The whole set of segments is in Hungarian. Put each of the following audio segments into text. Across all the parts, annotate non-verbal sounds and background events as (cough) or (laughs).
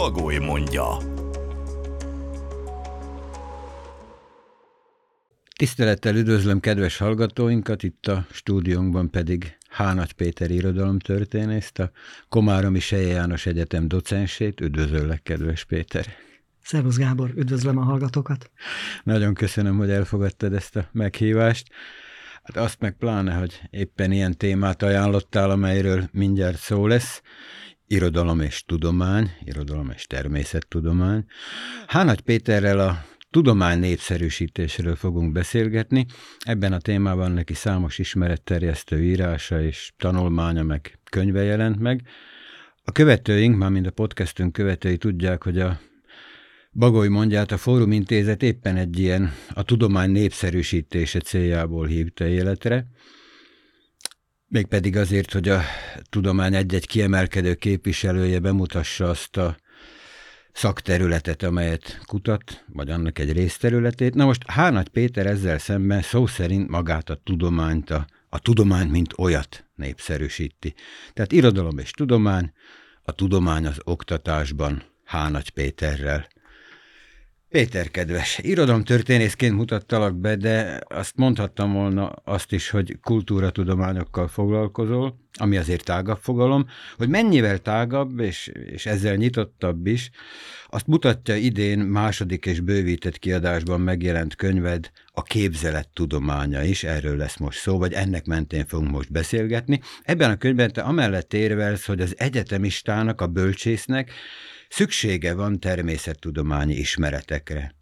Bagoly mondja. Tisztelettel üdvözlöm kedves hallgatóinkat, itt a stúdiónkban pedig Hánagy Péter irodalomtörténészt, a Komáromi Seje János Egyetem docensét. Üdvözöllek, kedves Péter! Szervusz Gábor, üdvözlöm a hallgatókat! Nagyon köszönöm, hogy elfogadtad ezt a meghívást. Hát azt meg pláne, hogy éppen ilyen témát ajánlottál, amelyről mindjárt szó lesz irodalom és tudomány, irodalom és természettudomány. Hánagy Péterrel a tudomány népszerűsítésről fogunk beszélgetni. Ebben a témában neki számos ismeretterjesztő írása és tanulmánya meg könyve jelent meg. A követőink, már mind a podcastünk követői tudják, hogy a Bagoly mondját a Fórum Intézet éppen egy ilyen a tudomány népszerűsítése céljából hívta életre. Mégpedig azért, hogy a tudomány egy-egy kiemelkedő képviselője bemutassa azt a szakterületet, amelyet kutat, vagy annak egy részterületét. Na most Hánagy Péter ezzel szemben szó szerint magát a tudományt, a, a tudományt, mint olyat népszerűsíti. Tehát irodalom és tudomány, a tudomány az oktatásban Hánagy Péterrel – Péter kedves, irodalomtörténészként mutattalak be, de azt mondhattam volna azt is, hogy kultúratudományokkal foglalkozol, ami azért tágabb fogalom, hogy mennyivel tágabb, és, és ezzel nyitottabb is, azt mutatja idén második és bővített kiadásban megjelent könyved, a képzelet tudománya is, erről lesz most szó, vagy ennek mentén fogunk most beszélgetni. Ebben a könyvben te amellett érvelsz, hogy az egyetemistának, a bölcsésznek Szüksége van természettudományi ismeretekre.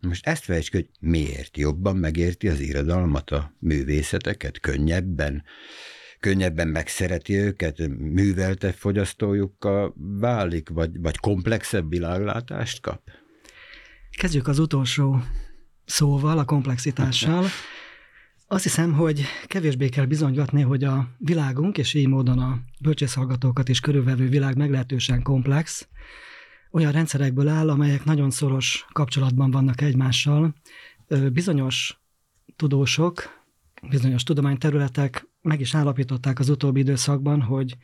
Most ezt fejtsd hogy miért jobban megérti az irodalmat, a művészeteket, könnyebben, könnyebben megszereti őket, műveltebb fogyasztójukkal válik, vagy, vagy komplexebb világlátást kap? Kezdjük az utolsó szóval, a komplexitással. Azt hiszem, hogy kevésbé kell bizonygatni, hogy a világunk, és így módon a bölcsészhallgatókat is körülvevő világ meglehetősen komplex, olyan rendszerekből áll, amelyek nagyon szoros kapcsolatban vannak egymással. Bizonyos tudósok, bizonyos tudományterületek meg is állapították az utóbbi időszakban, hogy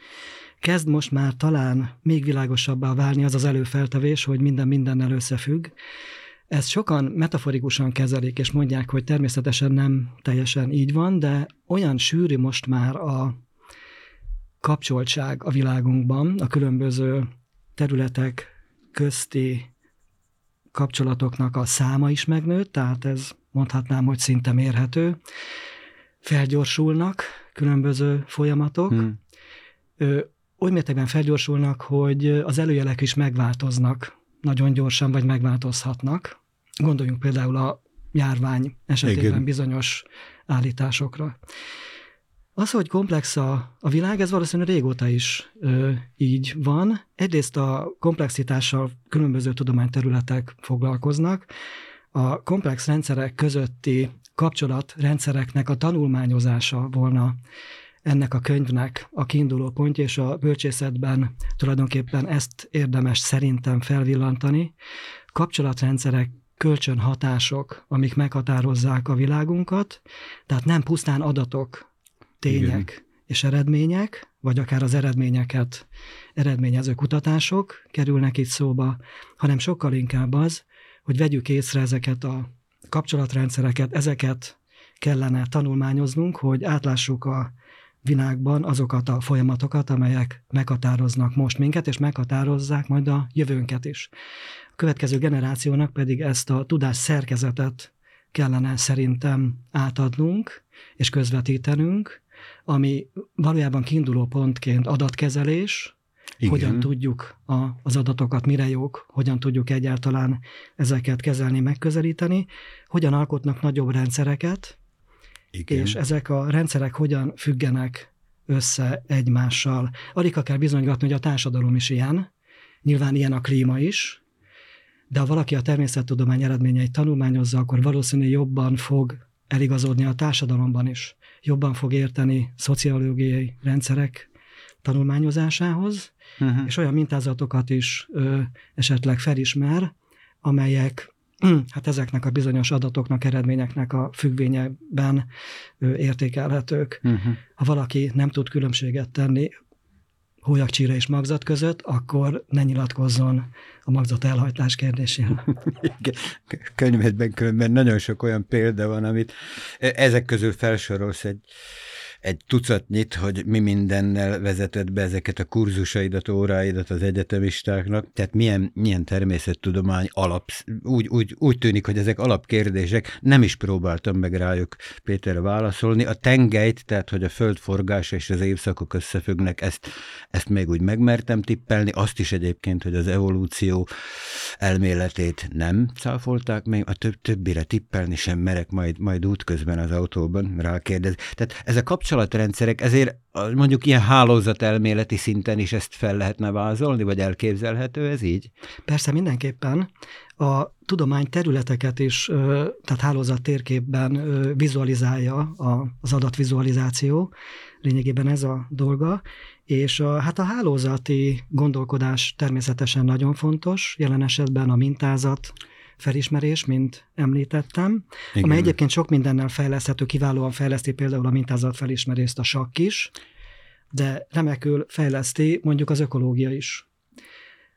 kezd most már talán még világosabbá válni az az előfeltevés, hogy minden mindennel összefügg. Ezt sokan metaforikusan kezelik, és mondják, hogy természetesen nem teljesen így van, de olyan sűrű most már a kapcsoltság a világunkban, a különböző területek közti kapcsolatoknak a száma is megnőtt, tehát ez mondhatnám, hogy szinte mérhető. Felgyorsulnak különböző folyamatok. Hmm. Oly mértékben felgyorsulnak, hogy az előjelek is megváltoznak nagyon gyorsan, vagy megváltozhatnak. Gondoljunk például a járvány esetében Igen. bizonyos állításokra. Az, hogy komplex a, a világ, ez valószínűleg régóta is ö, így van. Egyrészt a komplexitással különböző tudományterületek foglalkoznak. A komplex rendszerek közötti kapcsolatrendszereknek a tanulmányozása volna ennek a könyvnek a kiinduló pontja, és a bölcsészetben tulajdonképpen ezt érdemes szerintem felvillantani. Kapcsolatrendszerek kölcsönhatások, amik meghatározzák a világunkat, tehát nem pusztán adatok tények Igen. és eredmények, vagy akár az eredményeket eredményező kutatások kerülnek itt szóba, hanem sokkal inkább az, hogy vegyük észre ezeket a kapcsolatrendszereket, ezeket kellene tanulmányoznunk, hogy átlássuk a világban azokat a folyamatokat, amelyek meghatároznak most minket, és meghatározzák majd a jövőnket is. A következő generációnak pedig ezt a tudás szerkezetet kellene szerintem átadnunk és közvetítenünk, ami valójában kiinduló pontként adatkezelés, igen. hogyan tudjuk a, az adatokat, mire jók, hogyan tudjuk egyáltalán ezeket kezelni, megközelíteni, hogyan alkotnak nagyobb rendszereket, Igen. és ezek a rendszerek hogyan függenek össze egymással. Alig kell bizonygatni, hogy a társadalom is ilyen, Nyilván ilyen a klíma is, de ha valaki a természettudomány eredményeit tanulmányozza, akkor valószínűleg jobban fog eligazodni a társadalomban is. Jobban fog érteni szociológiai rendszerek tanulmányozásához, uh-huh. és olyan mintázatokat is ö, esetleg felismer, amelyek (clears throat) hát ezeknek a bizonyos adatoknak, eredményeknek a függvényeben ö, értékelhetők. Uh-huh. Ha valaki nem tud különbséget tenni hólyagcsíra és magzat között, akkor ne nyilatkozzon a magzat elhajtás kérdésére. (laughs) Könyvedben különben nagyon sok olyan példa van, amit e, ezek közül felsorolsz egy egy tucatnyit, hogy mi mindennel vezetett be ezeket a kurzusaidat, óráidat az egyetemistáknak, tehát milyen, milyen természettudomány alap, úgy, úgy, úgy tűnik, hogy ezek alapkérdések, nem is próbáltam meg rájuk Péterre válaszolni. A tengelyt, tehát hogy a föld forgása és az évszakok összefüggnek, ezt, ezt még úgy megmertem tippelni, azt is egyébként, hogy az evolúció elméletét nem cáfolták még, a több, többire tippelni sem merek majd, majd útközben az autóban rákérdezni. Tehát ez a kapcsolat kapcsolatrendszerek, ezért mondjuk ilyen hálózatelméleti szinten is ezt fel lehetne vázolni, vagy elképzelhető ez így? Persze, mindenképpen. A tudomány területeket is, tehát hálózat térképben vizualizálja az adatvizualizáció, lényegében ez a dolga, és a, hát a hálózati gondolkodás természetesen nagyon fontos, jelen esetben a mintázat, felismerés, mint említettem, Igen. amely egyébként sok mindennel fejleszthető, kiválóan fejleszti például a mintázat felismerést a sakk is, de remekül fejleszti mondjuk az ökológia is.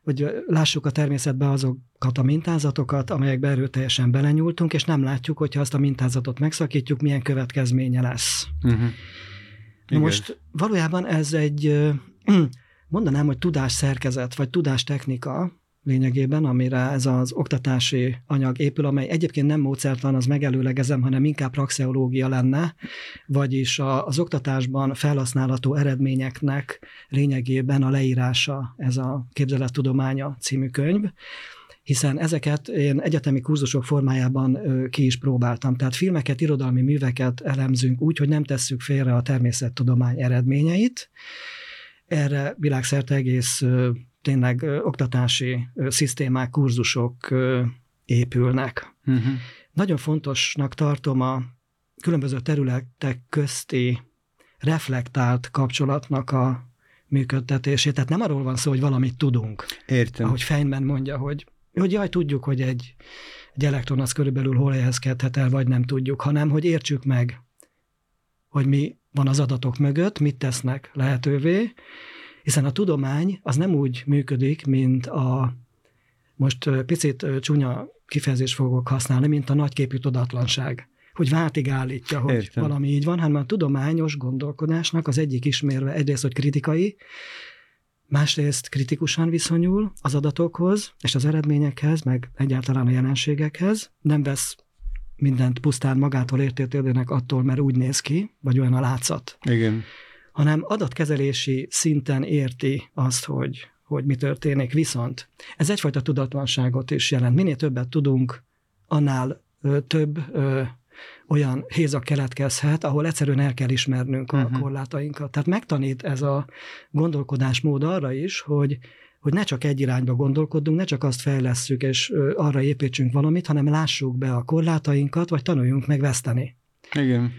Hogy lássuk a természetben azokat a mintázatokat, amelyekbe erőteljesen belenyúltunk, és nem látjuk, hogyha azt a mintázatot megszakítjuk, milyen következménye lesz. Uh-huh. Most valójában ez egy, (clears throat) mondanám, hogy tudásszerkezet, vagy tudástechnika, lényegében, amire ez az oktatási anyag épül, amely egyébként nem módszertan, az megelőlegezem, hanem inkább praxeológia lenne, vagyis a, az oktatásban felhasználható eredményeknek lényegében a leírása ez a Képzelettudománya című könyv, hiszen ezeket én egyetemi kurzusok formájában ki is próbáltam. Tehát filmeket, irodalmi műveket elemzünk úgy, hogy nem tesszük félre a természettudomány eredményeit. Erre világszerte egész tényleg oktatási szisztémák, kurzusok épülnek. Uh-huh. Nagyon fontosnak tartom a különböző területek közti reflektált kapcsolatnak a működtetését. Tehát nem arról van szó, hogy valamit tudunk. Értem. Ahogy Feynman mondja, hogy, hogy jaj, tudjuk, hogy egy, egy elektron az körülbelül hol helyezkedhet el, vagy nem tudjuk, hanem hogy értsük meg, hogy mi van az adatok mögött, mit tesznek lehetővé, hiszen a tudomány az nem úgy működik, mint a, most picit csúnya kifejezést fogok használni, mint a nagyképű tudatlanság hogy váltig állítja, hogy Értem. valami így van, hanem a tudományos gondolkodásnak az egyik ismérve egyrészt, hogy kritikai, másrészt kritikusan viszonyul az adatokhoz és az eredményekhez, meg egyáltalán a jelenségekhez, nem vesz mindent pusztán magától értétődőnek attól, mert úgy néz ki, vagy olyan a látszat. Igen hanem adatkezelési szinten érti azt, hogy, hogy mi történik. Viszont ez egyfajta tudatlanságot is jelent. Minél többet tudunk, annál ö, több ö, olyan hézak keletkezhet, ahol egyszerűen el kell ismernünk a uh-huh. korlátainkat. Tehát megtanít ez a gondolkodásmód arra is, hogy hogy ne csak egy irányba gondolkodunk, ne csak azt fejlesszük, és arra építsünk valamit, hanem lássuk be a korlátainkat, vagy tanuljunk meg veszteni. Igen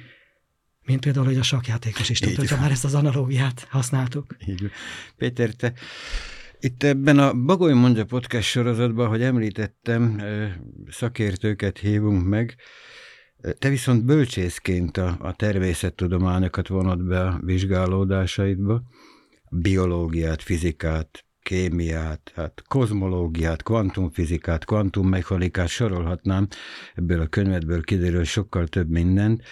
mint például, hogy a sakjátékos is tudta, hogyha már ezt az analógiát használtuk. Így. Péter, te itt ebben a Bagoly mondja podcast sorozatban, hogy említettem, szakértőket hívunk meg, te viszont bölcsészként a, a természettudományokat vonod be a vizsgálódásaidba, biológiát, fizikát, kémiát, hát kozmológiát, kvantumfizikát, kvantummechanikát sorolhatnám, ebből a könyvedből kiderül sokkal több mindent.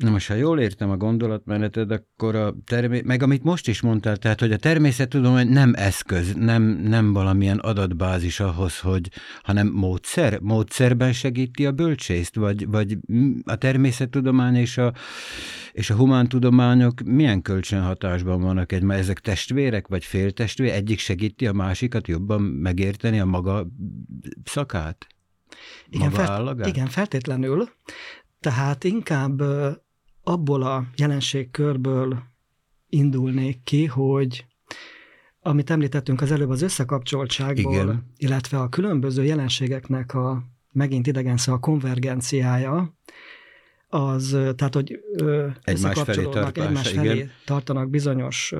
Na most, ha jól értem a gondolatmeneted, akkor a termé- meg amit most is mondtál, tehát, hogy a természettudomány nem eszköz, nem, nem valamilyen adatbázis ahhoz, hogy, hanem módszer, módszerben segíti a bölcsészt, vagy, vagy a természettudomány és a, és a humántudományok milyen kölcsönhatásban vannak egy, ezek testvérek, vagy féltestvérek, egyik segíti a másikat jobban megérteni a maga szakát? Igen, fel, igen, feltétlenül. Tehát inkább abból a jelenségkörből indulnék ki, hogy amit említettünk az előbb az összekapcsoltságból, Igen. illetve a különböző jelenségeknek a megint idegen szó a konvergenciája, az, tehát, hogy egymás felé, tartása, egymás felé igen. tartanak bizonyos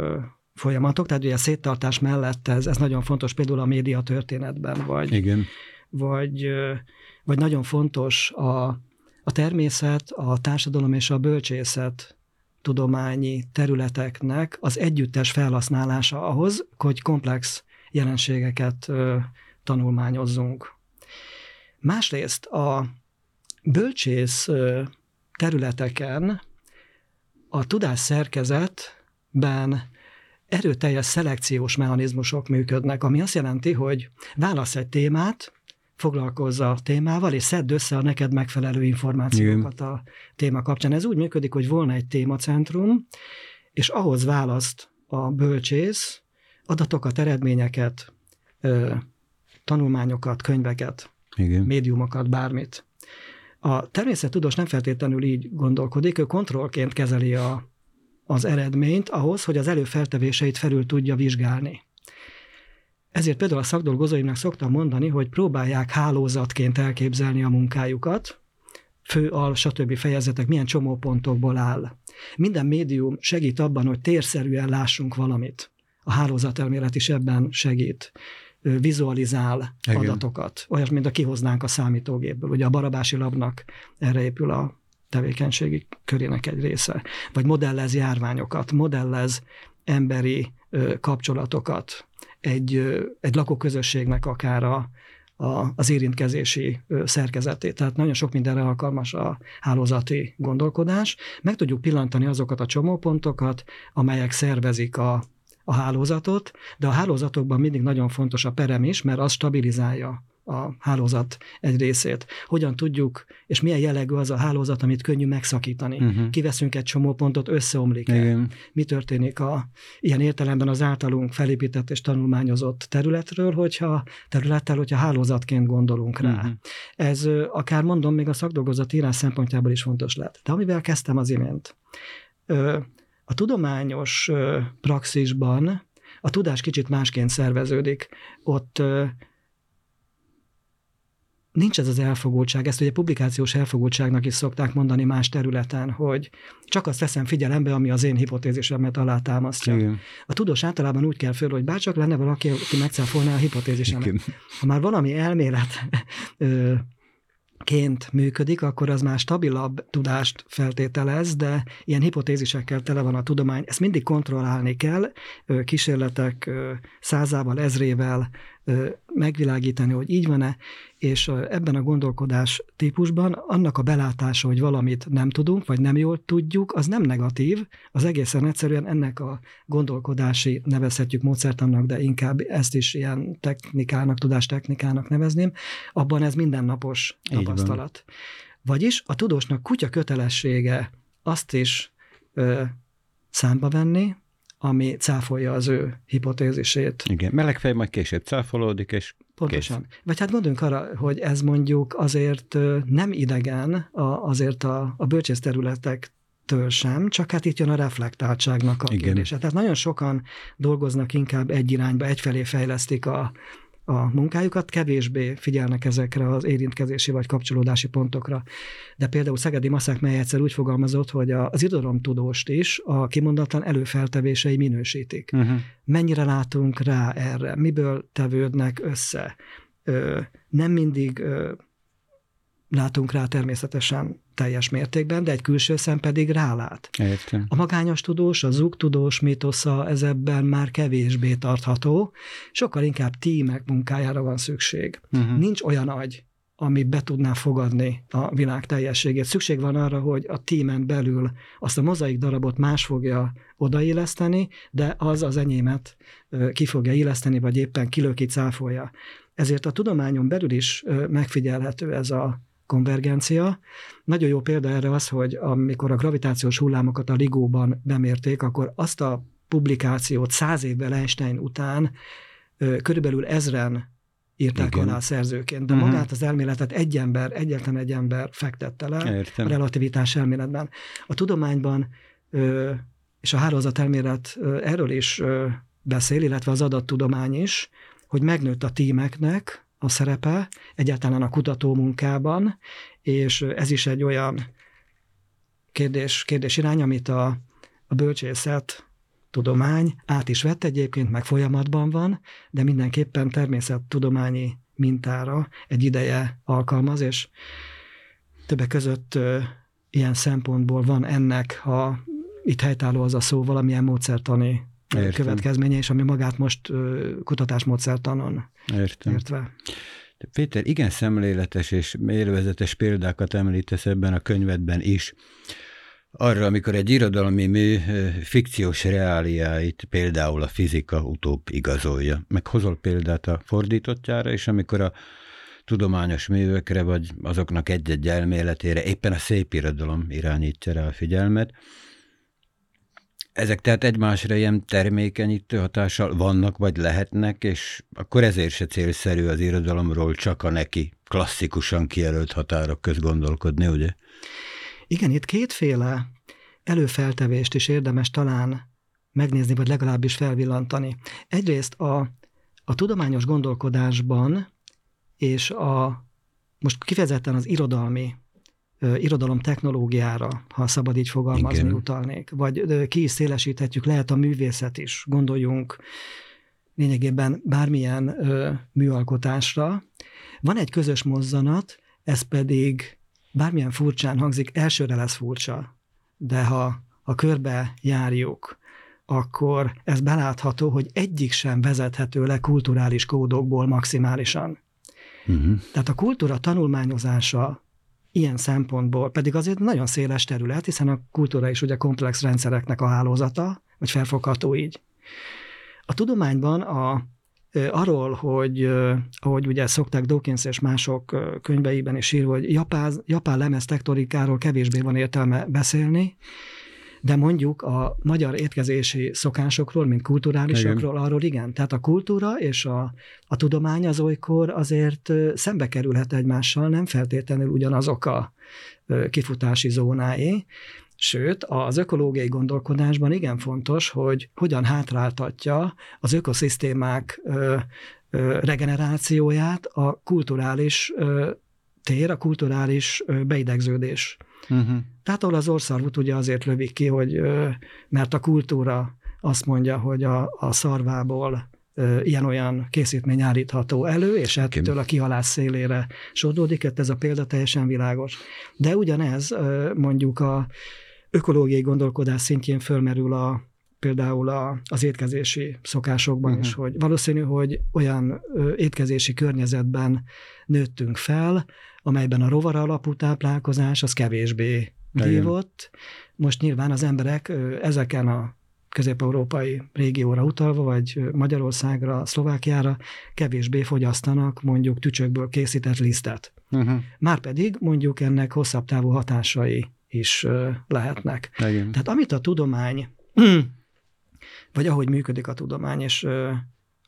folyamatok, tehát ugye a széttartás mellett ez, ez nagyon fontos például a média történetben, vagy, igen. vagy, vagy nagyon fontos a, a természet, a társadalom és a bölcsészet tudományi területeknek az együttes felhasználása ahhoz, hogy komplex jelenségeket ö, tanulmányozzunk. Másrészt a bölcsész ö, területeken a tudás szerkezetben erőteljes szelekciós mechanizmusok működnek, ami azt jelenti, hogy válasz egy témát, foglalkozza a témával, és szedd össze a neked megfelelő információkat a téma kapcsán. Ez úgy működik, hogy volna egy témacentrum, és ahhoz választ a bölcsész adatokat, eredményeket, tanulmányokat, könyveket, Igen. médiumokat, bármit. A természettudós nem feltétlenül így gondolkodik, ő kontrollként kezeli a, az eredményt ahhoz, hogy az előfeltevéseit felül tudja vizsgálni. Ezért például a szakdolgozóimnak szoktam mondani, hogy próbálják hálózatként elképzelni a munkájukat, fő, al, stb. fejezetek milyen csomópontokból áll. Minden médium segít abban, hogy térszerűen lássunk valamit. A hálózatelmélet is ebben segít vizualizál Igen. adatokat, olyas, mint a kihoznánk a számítógépből. Ugye a barabási labnak erre épül a tevékenységi körének egy része. Vagy modellez járványokat, modellez emberi ö, kapcsolatokat, egy, egy lakóközösségnek akár a, a, az érintkezési szerkezetét. Tehát nagyon sok mindenre alkalmas a hálózati gondolkodás. Meg tudjuk pillantani azokat a csomópontokat, amelyek szervezik a, a hálózatot, de a hálózatokban mindig nagyon fontos a perem is, mert az stabilizálja a hálózat egy részét. Hogyan tudjuk, és milyen jellegű az a hálózat, amit könnyű megszakítani. Uh-huh. Kiveszünk egy csomó pontot, összeomlik el. Mi történik a ilyen értelemben az általunk felépített és tanulmányozott területről, hogyha területtel, hogyha hálózatként gondolunk rá. Uh-huh. Ez akár mondom, még a szakdolgozat írás szempontjából is fontos lehet. De amivel kezdtem az imént, a tudományos praxisban a tudás kicsit másként szerveződik. Ott nincs ez az elfogultság, ezt ugye publikációs elfogultságnak is szokták mondani más területen, hogy csak azt veszem figyelembe, ami az én hipotézisemet alátámasztja. Igen. A tudós általában úgy kell föl, hogy bárcsak lenne valaki, aki megcáfolná a hipotézisemet. Igen. Ha már valami elmélet ként működik, akkor az már stabilabb tudást feltételez, de ilyen hipotézisekkel tele van a tudomány. Ezt mindig kontrollálni kell, kísérletek százával, ezrével megvilágítani, hogy így van-e, és ebben a gondolkodás típusban annak a belátása, hogy valamit nem tudunk, vagy nem jól tudjuk, az nem negatív, az egészen egyszerűen ennek a gondolkodási, nevezhetjük módszertannak, de inkább ezt is ilyen technikának, tudástechnikának nevezném, abban ez mindennapos tapasztalat. Vagyis a tudósnak kutya kötelessége azt is ö, számba venni, ami cáfolja az ő hipotézisét. Igen, melegfej majd később cáfolódik, és Pontosan. Kész. Vagy hát gondoljunk arra, hogy ez mondjuk azért nem idegen a, azért a, a bölcsész területektől sem, csak hát itt jön a reflektáltságnak a Igen. kérdése. Tehát nagyon sokan dolgoznak inkább egy irányba, egyfelé fejlesztik a, a munkájukat, kevésbé figyelnek ezekre az érintkezési vagy kapcsolódási pontokra. De például Szegedi Maszák mely egyszer úgy fogalmazott, hogy az tudóst is a kimondatlan előfeltevései minősítik. Uh-huh. Mennyire látunk rá erre? Miből tevődnek össze? Ö, nem mindig ö, látunk rá természetesen teljes mértékben, de egy külső szem pedig rálát. Értem. A magányos tudós, a zug tudós mitosza ez ebben már kevésbé tartható, sokkal inkább tímek munkájára van szükség. Uh-huh. Nincs olyan agy, ami be tudná fogadni a világ teljességét. Szükség van arra, hogy a tímen belül azt a mozaik darabot más fogja odailleszteni, de az az enyémet ki fogja illeszteni, vagy éppen kilöki, cáfolja. Ezért a tudományon belül is megfigyelhető ez a konvergencia. Nagyon jó példa erre az, hogy amikor a gravitációs hullámokat a Ligóban bemérték, akkor azt a publikációt száz évvel Einstein után körülbelül ezren írták Igen. alá a szerzőként, de uh-huh. magát az elméletet egy ember, egyetlen egy ember fektette le Értem. a relativitás elméletben. A tudományban és a hálózat elmélet erről is beszél, illetve az adattudomány is, hogy megnőtt a tímeknek a szerepe egyáltalán a kutató munkában, és ez is egy olyan kérdés, kérdés irány, amit a, a bölcsészet tudomány át is vett egyébként, meg folyamatban van, de mindenképpen természettudományi mintára egy ideje alkalmaz, és többek között ilyen szempontból van ennek, ha itt helytálló az a szó, valamilyen módszertani Értem. következménye, és ami magát most kutatásmódszertanon Értem. értve. Péter, igen szemléletes és élvezetes példákat említesz ebben a könyvedben is arra, amikor egy irodalmi mű fikciós reáliáit például a fizika utóbb igazolja. Meg hozol példát a fordítottjára, és amikor a tudományos művekre, vagy azoknak egy-egy elméletére éppen a szép irodalom irányítja rá a figyelmet. Ezek tehát egymásra ilyen termékenyítő hatással vannak, vagy lehetnek, és akkor ezért se célszerű az irodalomról csak a neki klasszikusan kijelölt határok közt gondolkodni, ugye? Igen, itt kétféle előfeltevést is érdemes talán megnézni, vagy legalábbis felvillantani. Egyrészt a, a tudományos gondolkodásban és a most kifejezetten az irodalmi irodalom technológiára, ha szabad így fogalmazni, Igen. utalnék. Vagy ki is szélesíthetjük, lehet a művészet is, gondoljunk lényegében bármilyen ö, műalkotásra. Van egy közös mozzanat, ez pedig bármilyen furcsán hangzik, elsőre lesz furcsa, de ha a körbe járjuk, akkor ez belátható, hogy egyik sem vezethető le kulturális kódokból maximálisan. Uh-huh. Tehát a kultúra tanulmányozása ilyen szempontból pedig azért nagyon széles terület, hiszen a kultúra is ugye komplex rendszereknek a hálózata, vagy felfogható így. A tudományban a arról, hogy ahogy ugye szokták Dawkins és mások könyveiben is írva, hogy japán, japán lemez tektorikáról kevésbé van értelme beszélni, de mondjuk a magyar étkezési szokásokról, mint kulturálisokról, igen. arról igen. Tehát a kultúra és a, a tudomány az olykor azért szembe kerülhet egymással, nem feltétlenül ugyanazok a kifutási zónái. Sőt, az ökológiai gondolkodásban igen fontos, hogy hogyan hátráltatja az ökoszisztémák regenerációját a kulturális tér, a kulturális beidegződés. Uh-huh. Tehát ahol az orszarvút ugye azért lövik ki, hogy mert a kultúra azt mondja, hogy a, a szarvából ilyen-olyan készítmény állítható elő, és ettől a kihalás szélére sodródik, ez a példa teljesen világos. De ugyanez mondjuk a ökológiai gondolkodás szintjén fölmerül a, például a, az étkezési szokásokban uh-huh. is, hogy valószínű, hogy olyan étkezési környezetben nőttünk fel, amelyben a rovar alapú táplálkozás az kevésbé vívott. Most nyilván az emberek ezeken a közép-európai régióra utalva, vagy Magyarországra, Szlovákiára kevésbé fogyasztanak mondjuk tücsökből készített lisztet. Uh-huh. Márpedig mondjuk ennek hosszabb távú hatásai is lehetnek. Igen. Tehát amit a tudomány, (clears throat) vagy ahogy működik a tudomány, és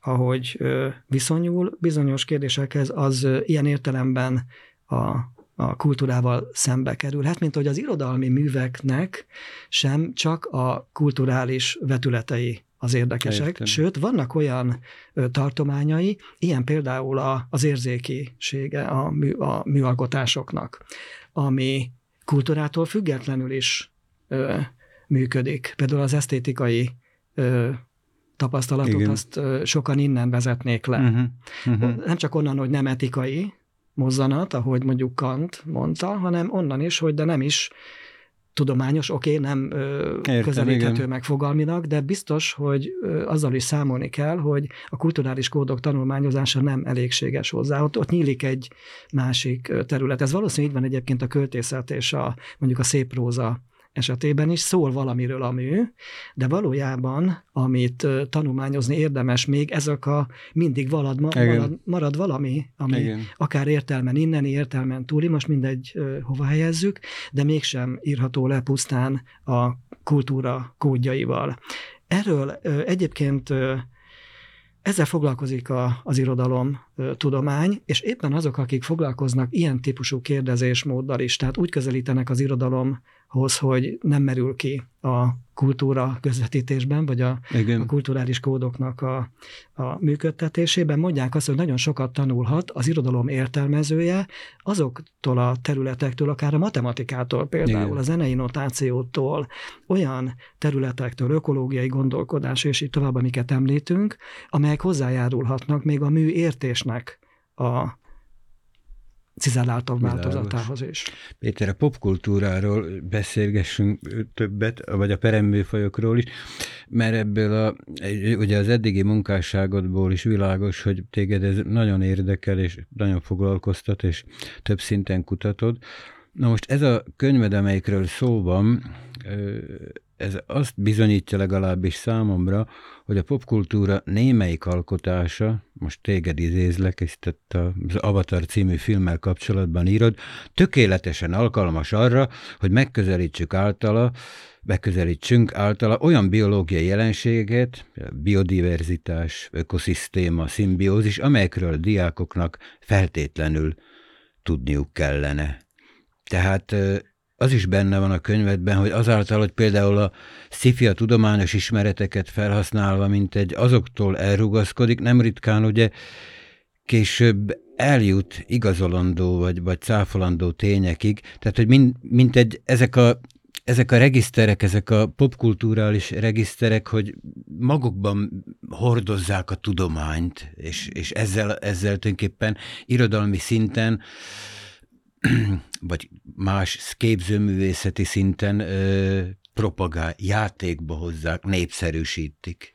ahogy viszonyul bizonyos kérdésekhez, az ilyen értelemben a, a kultúrával szembe kerülhet, mint hogy az irodalmi műveknek sem csak a kulturális vetületei az érdekesek, Értem. sőt, vannak olyan tartományai, ilyen például a, az érzékisége a, mű, a műalkotásoknak, ami kultúrától függetlenül is ö, működik. Például az esztétikai ö, tapasztalatot Igen. azt ö, sokan innen vezetnék le. Uh-huh. Uh-huh. Nem csak onnan, hogy nem etikai mozzanat, ahogy mondjuk Kant mondta, hanem onnan is, hogy de nem is tudományos, oké, okay, nem Értem, közelíthető igen. meg de biztos, hogy ö, azzal is számolni kell, hogy a kulturális kódok tanulmányozása nem elégséges hozzá. Ott, ott nyílik egy másik terület. Ez valószínűleg így van egyébként a költészet és a, mondjuk a szép próza esetében is szól valamiről a mű, de valójában, amit tanulmányozni érdemes még, ezek a mindig valad, marad, marad valami, ami Igen. akár értelmen inneni, értelmen túli, most mindegy hova helyezzük, de mégsem írható le pusztán a kultúra kódjaival. Erről egyébként ezzel foglalkozik a, az irodalom tudomány, és éppen azok, akik foglalkoznak ilyen típusú kérdezésmóddal is, tehát úgy közelítenek az irodalom hoz, hogy nem merül ki a kultúra közvetítésben, vagy a, a kulturális kódoknak a, a működtetésében. Mondják azt, hogy nagyon sokat tanulhat az irodalom értelmezője azoktól a területektől, akár a matematikától, például Igen. a zenei notációtól, olyan területektől, ökológiai gondolkodás, és így tovább, amiket említünk, amelyek hozzájárulhatnak még a mű értésnek a cizelláltabb változatához is. Péter, a popkultúráról beszélgessünk többet, vagy a peremműfajokról is, mert ebből a, ugye az eddigi munkásságodból is világos, hogy téged ez nagyon érdekel, és nagyon foglalkoztat, és több szinten kutatod. Na most ez a könyved, amelyikről szó van, ez azt bizonyítja legalábbis számomra, hogy a popkultúra némelyik alkotása, most téged idézlek, és az Avatar című filmmel kapcsolatban írod, tökéletesen alkalmas arra, hogy megközelítsük általa, megközelítsünk általa olyan biológiai jelenségeket, biodiverzitás, ökoszisztéma, szimbiózis, amelyekről a diákoknak feltétlenül tudniuk kellene. Tehát az is benne van a könyvedben, hogy azáltal, hogy például a szifia tudományos ismereteket felhasználva, mint egy azoktól elrugaszkodik, nem ritkán ugye később eljut igazolandó vagy, vagy cáfolandó tényekig, tehát hogy mint, mint egy, ezek a ezek a regiszterek, ezek a popkulturális regiszterek, hogy magukban hordozzák a tudományt, és, és ezzel, ezzel tulajdonképpen irodalmi szinten (clears throat) vagy más képzőművészeti szinten ö, propagál, játékba hozzák, népszerűsítik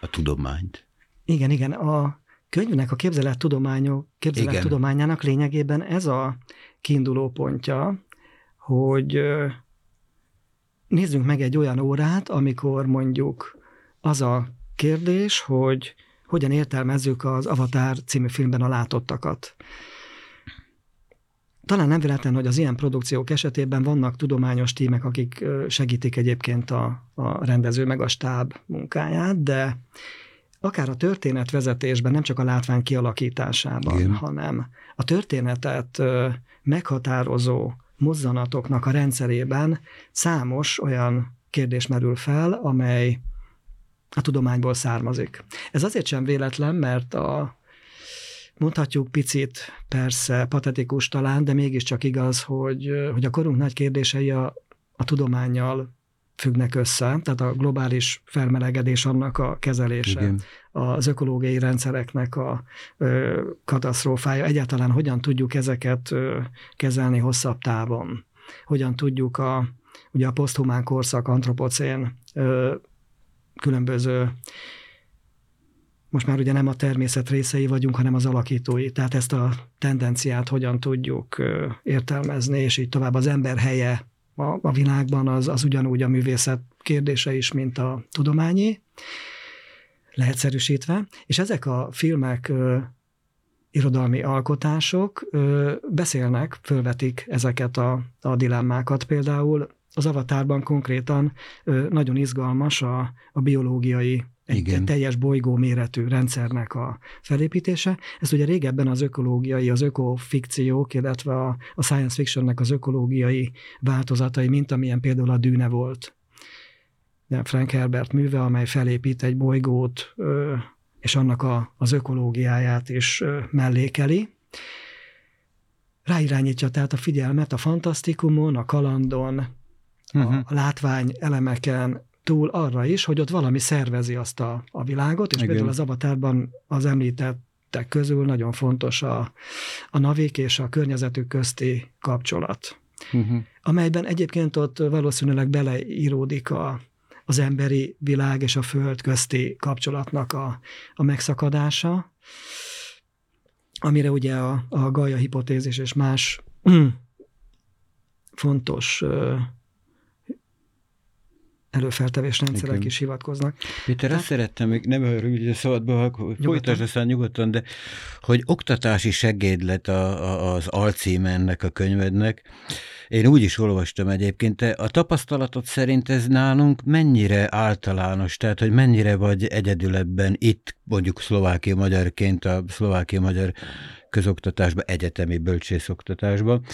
a tudományt. Igen, igen. A könyvnek a képzelet, tudományok, képzelet igen. tudományának lényegében ez a kiinduló pontja, hogy nézzünk meg egy olyan órát, amikor mondjuk az a kérdés, hogy hogyan értelmezzük az Avatar című filmben a látottakat. Talán nem véletlen, hogy az ilyen produkciók esetében vannak tudományos tímek, akik segítik egyébként a, a rendező meg a stáb munkáját, de akár a történetvezetésben, nem csak a látvány kialakításában, Igen. hanem a történetet meghatározó mozzanatoknak a rendszerében számos olyan kérdés merül fel, amely a tudományból származik. Ez azért sem véletlen, mert a Mondhatjuk picit, persze, patetikus talán, de mégiscsak igaz, hogy, hogy a korunk nagy kérdései a, a tudományjal függnek össze, tehát a globális felmelegedés annak a kezelése, Igen. az ökológiai rendszereknek a ö, katasztrófája, egyáltalán hogyan tudjuk ezeket ö, kezelni hosszabb távon, hogyan tudjuk a, ugye a poszthumán korszak, antropocén ö, különböző most már ugye nem a természet részei vagyunk, hanem az alakítói. Tehát ezt a tendenciát hogyan tudjuk értelmezni, és így tovább az ember helye a, a világban az, az ugyanúgy a művészet kérdése is, mint a tudományi, lehetszerűsítve. És ezek a filmek irodalmi alkotások ö, beszélnek, fölvetik ezeket a, a dilemmákat. Például az avatárban konkrétan ö, nagyon izgalmas a, a biológiai egy, Igen. egy teljes bolygó méretű rendszernek a felépítése. Ez ugye régebben az ökológiai, az ökofikciók, illetve a, a science fictionnek az ökológiai változatai, mint amilyen például a dűne volt. Frank Herbert műve, amely felépít egy bolygót, és annak a, az ökológiáját is mellékeli. Ráirányítja tehát a figyelmet a fantasztikumon, a kalandon, uh-huh. a, mhm. a látvány elemeken, túl arra is, hogy ott valami szervezi azt a, a világot, és Igen. például az avatárban az említettek közül nagyon fontos a, a navik és a környezetük közti kapcsolat, uh-huh. amelyben egyébként ott valószínűleg beleíródik a, az emberi világ és a föld közti kapcsolatnak a, a megszakadása, amire ugye a, a Gaia hipotézis és más (clears throat) fontos előfeltevés rendszerek Igen. is hivatkoznak. Péter, Tehát... azt szerettem, még nem hogy a szabadba, folytasd aztán nyugodtan, de hogy oktatási segéd lett a, a, az alcíme ennek a könyvednek. Én úgy is olvastam egyébként, te a tapasztalatod szerint ez nálunk mennyire általános, tehát hogy mennyire vagy egyedül ebben itt, mondjuk szlovákia magyarként a szlovákia magyar közoktatásban, egyetemi bölcsészoktatásban,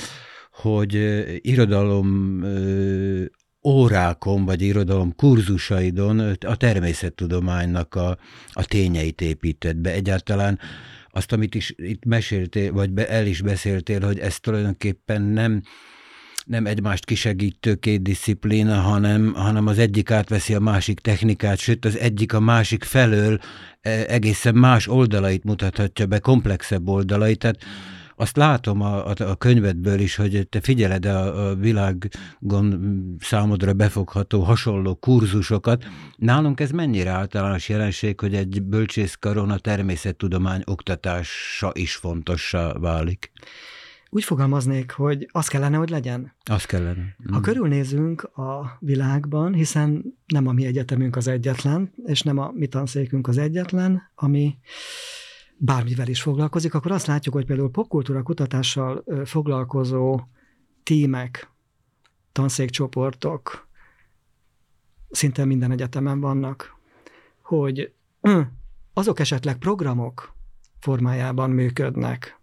hogy irodalom órákon, vagy irodalom kurzusaidon a természettudománynak a, a tényeit épített be. Egyáltalán azt, amit is itt meséltél, vagy be, el is beszéltél, hogy ez tulajdonképpen nem, nem egymást kisegítő két disziplína, hanem, hanem az egyik átveszi a másik technikát, sőt az egyik a másik felől e, egészen más oldalait mutathatja be, komplexebb oldalait. Tehát azt látom a, a, a könyvedből is, hogy te figyeled a, a világon számodra befogható hasonló kurzusokat. Nálunk ez mennyire általános jelenség, hogy egy bölcsészkaron a természettudomány oktatása is fontossá válik? Úgy fogalmaznék, hogy az kellene, hogy legyen. Az kellene. Mm. Ha körülnézünk a világban, hiszen nem a mi egyetemünk az egyetlen, és nem a mi tanszékünk az egyetlen, ami bármivel is foglalkozik, akkor azt látjuk, hogy például popkultúra kutatással foglalkozó tímek, tanszékcsoportok szinte minden egyetemen vannak, hogy (clears throat) azok esetleg programok formájában működnek,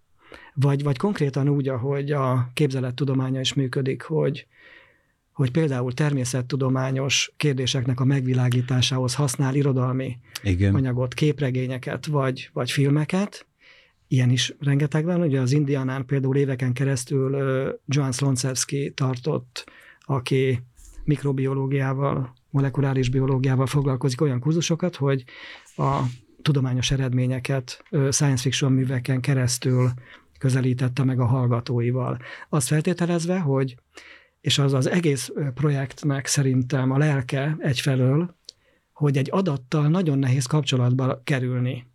vagy, vagy konkrétan úgy, ahogy a képzelettudománya is működik, hogy hogy például természettudományos kérdéseknek a megvilágításához használ irodalmi Igen. anyagot, képregényeket vagy, vagy filmeket. Ilyen is rengeteg van. Ugye az Indianán például éveken keresztül Joan Slonczewski tartott, aki mikrobiológiával, molekuláris biológiával foglalkozik olyan kurzusokat, hogy a tudományos eredményeket science fiction műveken keresztül közelítette meg a hallgatóival. Azt feltételezve, hogy és az az egész projektnek szerintem a lelke egyfelől, hogy egy adattal nagyon nehéz kapcsolatba kerülni.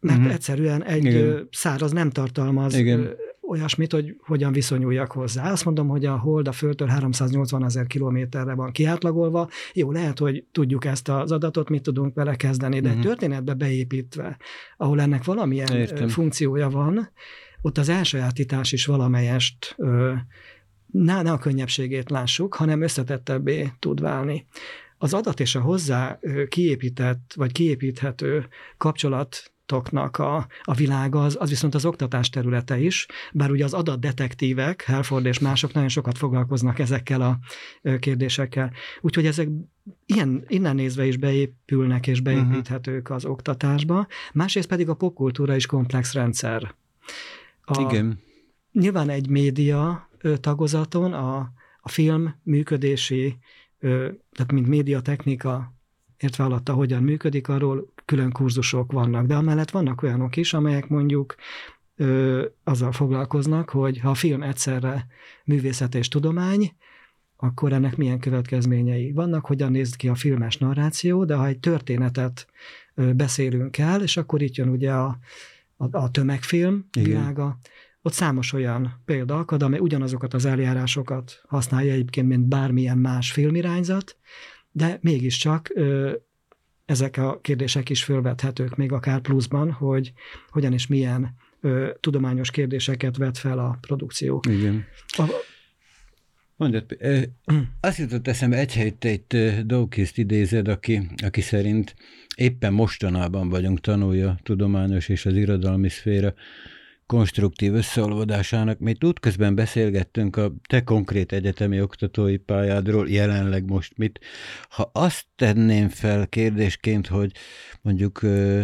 Mert uh-huh. egyszerűen egy Igen. száraz nem tartalmaz Igen. olyasmit, hogy hogyan viszonyuljak hozzá. Azt mondom, hogy a Hold a Földtől 380 ezer kilométerre van kiátlagolva. Jó, lehet, hogy tudjuk ezt az adatot, mit tudunk vele kezdeni, de uh-huh. egy történetbe beépítve, ahol ennek valamilyen Értem. funkciója van, ott az elsajátítás is valamelyest ne, ne a könnyebbségét lássuk, hanem összetettebbé tud válni. Az adat és a hozzá kiépített, vagy kiépíthető kapcsolat toknak a, a világ az, az viszont az oktatás területe is, bár ugye az adatdetektívek, Helford és mások nagyon sokat foglalkoznak ezekkel a kérdésekkel. Úgyhogy ezek ilyen, innen nézve is beépülnek és beépíthetők az oktatásba, másrészt pedig a popkultúra is komplex rendszer. A, Igen. Nyilván egy média tagozaton a, a film működési, tehát mint médiatechnika értve alatta hogyan működik, arról külön kurzusok vannak. De amellett vannak olyanok is, amelyek mondjuk ö, azzal foglalkoznak, hogy ha a film egyszerre művészet és tudomány, akkor ennek milyen következményei vannak, hogyan néz ki a filmes narráció, de ha egy történetet beszélünk el, és akkor itt jön ugye a, a, a tömegfilm Igen. világa, ott számos olyan példa akad, amely ugyanazokat az eljárásokat használja egyébként, mint bármilyen más filmirányzat, de mégiscsak ö, ezek a kérdések is fölvethetők még akár pluszban, hogy hogyan és milyen ö, tudományos kérdéseket vet fel a produkció. Igen. A, Mondjad, azt jutott eszembe, egy helyt egy Dawkins idézed, aki, aki szerint éppen mostanában vagyunk tanulja tudományos és az irodalmi szféra konstruktív összeolvadásának. Mi útközben beszélgettünk a te konkrét egyetemi oktatói pályádról, jelenleg most mit. Ha azt tenném fel kérdésként, hogy mondjuk ö,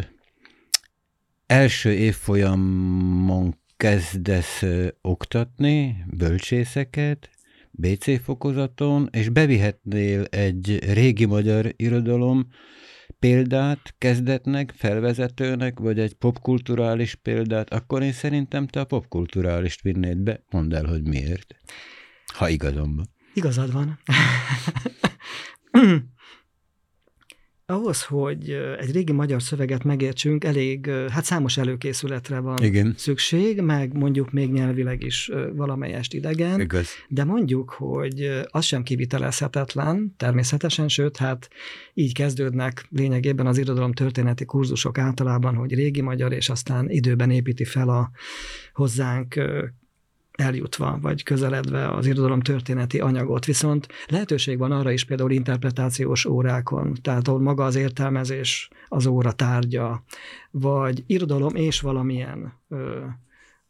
első évfolyamon kezdesz ö, oktatni bölcsészeket, BC fokozaton, és bevihetnél egy régi magyar irodalom példát kezdetnek, felvezetőnek, vagy egy popkulturális példát, akkor én szerintem te a popkulturálist vinnéd be. Mondd el, hogy miért. Ha igazam van. Igazad van. (clears throat) ahhoz, hogy egy régi magyar szöveget megértsünk, elég, hát számos előkészületre van Igen. szükség, meg mondjuk még nyelvileg is valamelyest idegen, Igaz. de mondjuk, hogy az sem kivitelezhetetlen, természetesen, sőt, hát így kezdődnek lényegében az irodalom történeti kurzusok általában, hogy régi magyar, és aztán időben építi fel a hozzánk eljutva, vagy közeledve az irodalom történeti anyagot. Viszont lehetőség van arra is például interpretációs órákon, tehát ahol maga az értelmezés az óra tárgya, vagy irodalom és valamilyen ö,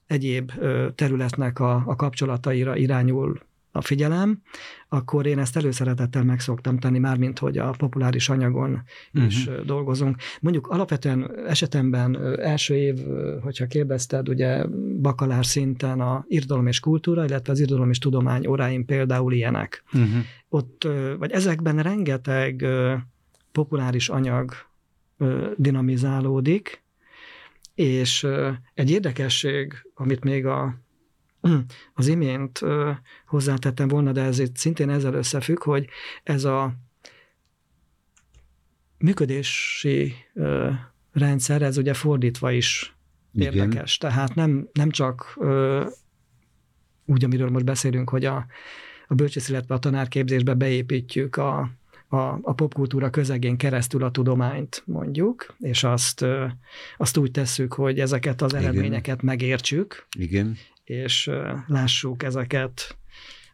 egyéb területnek a, a kapcsolataira irányul a figyelem, akkor én ezt előszeretettel meg szoktam tenni, mármint hogy a populáris anyagon uh-huh. is dolgozunk. Mondjuk alapvetően esetemben első év, hogyha kérdezted, ugye bakalár szinten a irodalom és kultúra, illetve az irodalom és tudomány óráim például ilyenek. Uh-huh. Ott, vagy ezekben rengeteg populáris anyag dinamizálódik, és egy érdekesség, amit még a (clears throat) az imént hozzátettem volna, de ez itt szintén ezzel összefügg, hogy ez a működési rendszer, ez ugye fordítva is Igen. érdekes. Tehát nem, nem csak úgy, amiről most beszélünk, hogy a, a bölcsész, illetve a tanárképzésbe beépítjük a, a, a popkultúra közegén keresztül a tudományt mondjuk, és azt, azt úgy tesszük, hogy ezeket az eredményeket Igen. megértsük. Igen és lássuk ezeket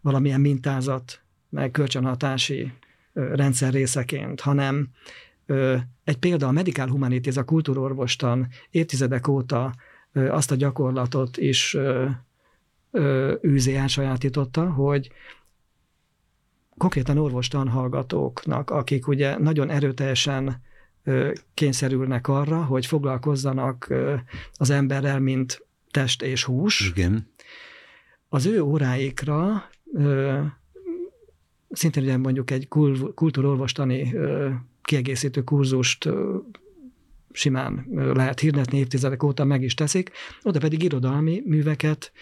valamilyen mintázat, meg kölcsönhatási rendszer részeként, hanem egy példa a Medical Humanities, a kultúrorvostan évtizedek óta azt a gyakorlatot is űzé elsajátította, hogy konkrétan orvostan hallgatóknak, akik ugye nagyon erőteljesen kényszerülnek arra, hogy foglalkozzanak az emberrel, mint test és hús. Igen. Az ő óráikra ö, szintén ugye mondjuk egy kul, kultúrorvostani ö, kiegészítő kurzust ö, simán lehet hirdetni, évtizedek óta meg is teszik, oda pedig irodalmi műveket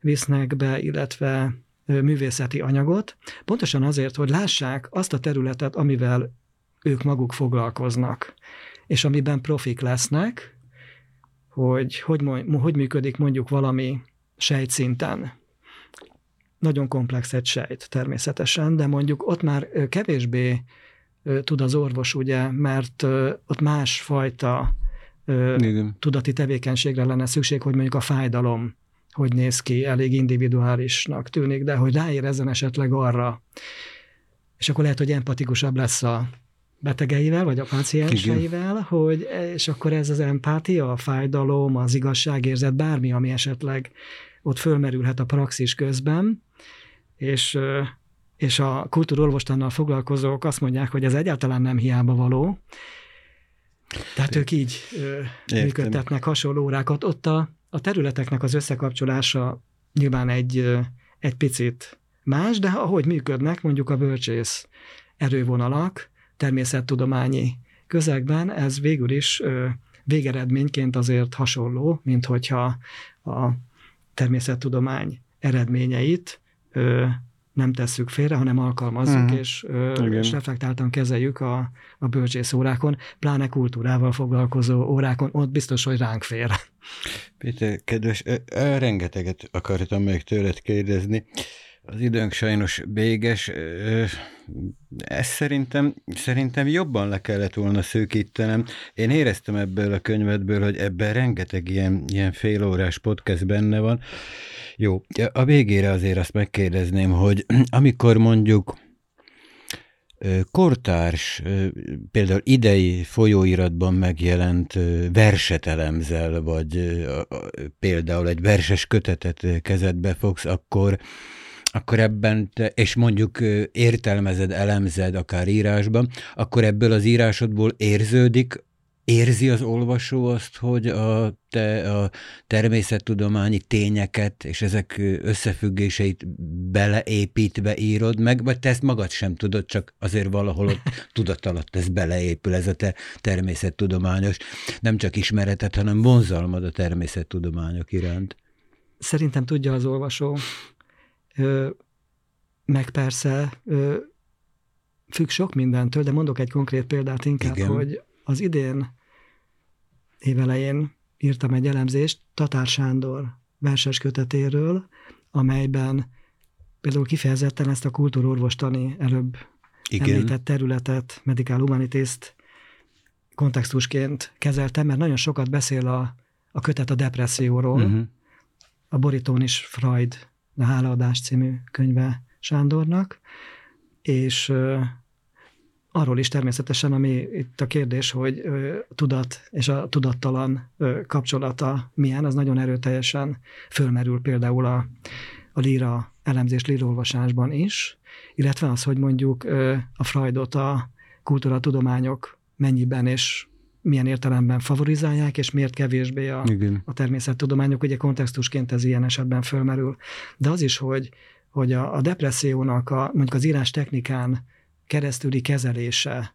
visznek be, illetve művészeti anyagot, pontosan azért, hogy lássák azt a területet, amivel ők maguk foglalkoznak, és amiben profik lesznek, hogy hogy, hogy működik mondjuk valami sejtszinten. Nagyon komplex egy sejt természetesen, de mondjuk ott már kevésbé tud az orvos, ugye, mert ott másfajta Igen. tudati tevékenységre lenne szükség, hogy mondjuk a fájdalom hogy néz ki, elég individuálisnak tűnik, de hogy ráérezzen esetleg arra, és akkor lehet, hogy empatikusabb lesz a, betegeivel, vagy a pácienseivel, hogy, és akkor ez az empátia, a fájdalom, az igazságérzet, bármi, ami esetleg ott fölmerülhet a praxis közben, és, és a kultúrolvostannal foglalkozók azt mondják, hogy ez egyáltalán nem hiába való, tehát ők így Értem. működtetnek hasonló órákat. Ott a, a területeknek az összekapcsolása nyilván egy, egy picit más, de ahogy működnek, mondjuk a bölcsész erővonalak, természettudományi közegben ez végül is végeredményként azért hasonló, mint hogyha a természettudomány eredményeit nem tesszük félre, hanem alkalmazzuk, uh-huh. és, és reflektáltan kezeljük a, a bölcsész órákon, pláne kultúrával foglalkozó órákon, ott biztos, hogy ránk fér. Péter, kedves, rengeteget akartam még tőled kérdezni. Az időnk sajnos véges. Ezt szerintem, szerintem jobban le kellett volna szűkítenem. Én éreztem ebből a könyvedből, hogy ebben rengeteg ilyen, ilyen félórás podcast benne van. Jó, a végére azért azt megkérdezném, hogy amikor mondjuk kortárs, például idei folyóiratban megjelent verset elemzel, vagy például egy verses kötetet kezedbe fogsz, akkor akkor ebben, te, és mondjuk értelmezed, elemzed akár írásban, akkor ebből az írásodból érződik, érzi az olvasó azt, hogy a, te, a természettudományi tényeket és ezek összefüggéseit beleépítve írod meg, vagy te ezt magad sem tudod, csak azért valahol ott (laughs) tudat alatt ez beleépül, ez a te természettudományos, nem csak ismeretet, hanem vonzalmad a természettudományok iránt. Szerintem tudja az olvasó, meg persze függ sok mindentől, de mondok egy konkrét példát inkább, Igen. hogy az idén évelején írtam egy elemzést Tatár Sándor verses kötetéről, amelyben például kifejezetten ezt a kultúrorvostani előbb Igen. említett területet, Medical Humanitést kontextusként kezeltem, mert nagyon sokat beszél a, a kötet a depresszióról. Uh-huh. A borítón is Freud a Hálaadás című könyve Sándornak, és arról is természetesen, ami itt a kérdés, hogy tudat és a tudattalan kapcsolata milyen, az nagyon erőteljesen fölmerül például a, a líra elemzés, lírolvasásban is, illetve az, hogy mondjuk a Freudot a kultúratudományok mennyiben és milyen értelemben favorizálják, és miért kevésbé a, a természettudományok. Ugye kontextusként ez ilyen esetben fölmerül. De az is, hogy, hogy a, a depressziónak a, mondjuk az írás technikán keresztüli kezelése,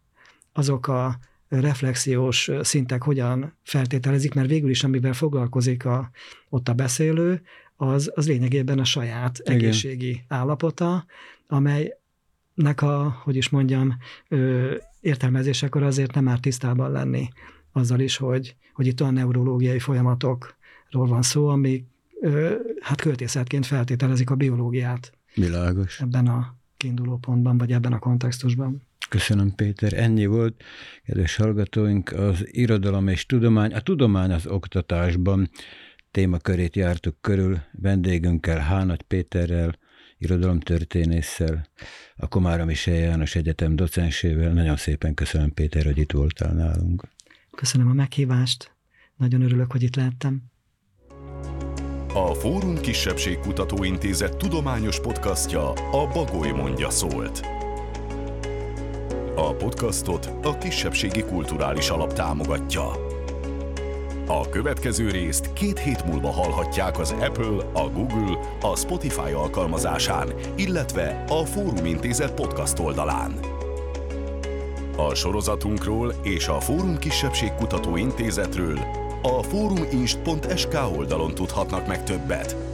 azok a reflexiós szintek hogyan feltételezik, mert végül is, amivel foglalkozik a, ott a beszélő, az, az lényegében a saját Igen. egészségi állapota, amelynek a, hogy is mondjam, ö, értelmezésekor azért nem már tisztában lenni azzal is, hogy, hogy itt olyan neurológiai folyamatokról van szó, ami ö, hát költészetként feltételezik a biológiát. Világos. Ebben a kiinduló pontban, vagy ebben a kontextusban. Köszönöm, Péter. Ennyi volt, kedves hallgatóink, az irodalom és tudomány, a tudomány az oktatásban témakörét jártuk körül vendégünkkel, Hánagy Péterrel, irodalomtörténésszel, a Komáromi János Egyetem docensével. Nagyon szépen köszönöm, Péter, hogy itt voltál nálunk. Köszönöm a meghívást. Nagyon örülök, hogy itt lehettem. A Fórum Kisebbségkutató Intézet tudományos podcastja a Bagoly mondja szólt. A podcastot a Kisebbségi Kulturális Alap támogatja. A következő részt két hét múlva hallhatják az Apple, a Google, a Spotify alkalmazásán, illetve a Fórum Intézet podcast oldalán. A sorozatunkról és a Fórum Kisebbségkutató Intézetről a fóruminst.sk oldalon tudhatnak meg többet.